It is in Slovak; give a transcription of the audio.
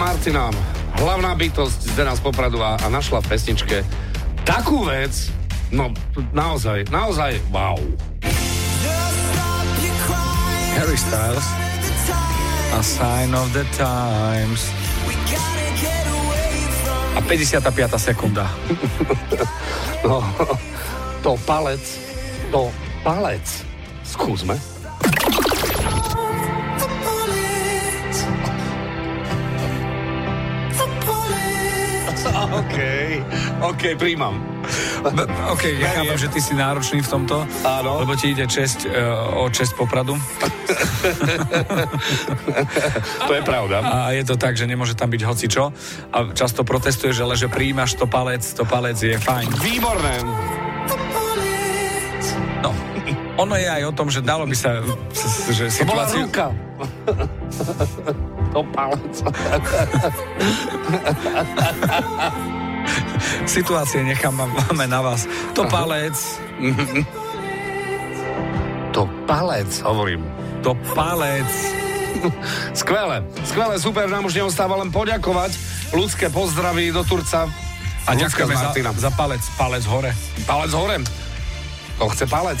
Martinám, hlavná bytosť z nás Popradu a, a našla v pesničke takú vec, no naozaj, naozaj wow. Harry Styles A Sign of the Times a 55. sekunda. no, to palec, to palec. Skúsme. OK, OK, príjmam. OK, ja chápem, že ty si náročný v tomto, Áno. lebo ti ide česť, uh, o česť popradu. to je pravda. A je to tak, že nemôže tam byť hocičo. A často protestuješ, ale že príjmaš to palec, to palec je fajn. Výborné. No, ono je aj o tom, že dalo by sa, že To bola situáciu... ruka. to palec. Situácie nechám, máme na vás. To palec, To palec, hovorím. to palec. Skvelé, skvelé, super, nám už neostáva len poďakovať. Ľudské pozdraví do Turca. A ďakujeme za, za palec, palec hore. Palec hore. To chce palec.